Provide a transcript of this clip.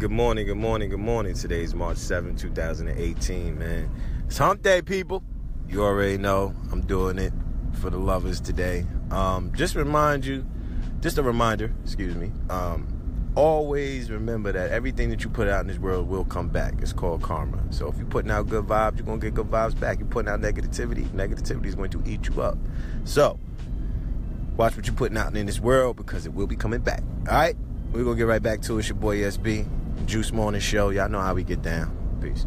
Good morning, good morning, good morning. Today's March 7, 2018, man. It's hump day, people. You already know I'm doing it for the lovers today. Um, just remind you, just a reminder, excuse me. Um, always remember that everything that you put out in this world will come back. It's called karma. So if you're putting out good vibes, you're gonna get good vibes back. You're putting out negativity, negativity is going to eat you up. So watch what you're putting out in this world because it will be coming back. All right, we're gonna get right back to it. It's your boy SB. Juice Morning Show. Y'all know how we get down. Peace.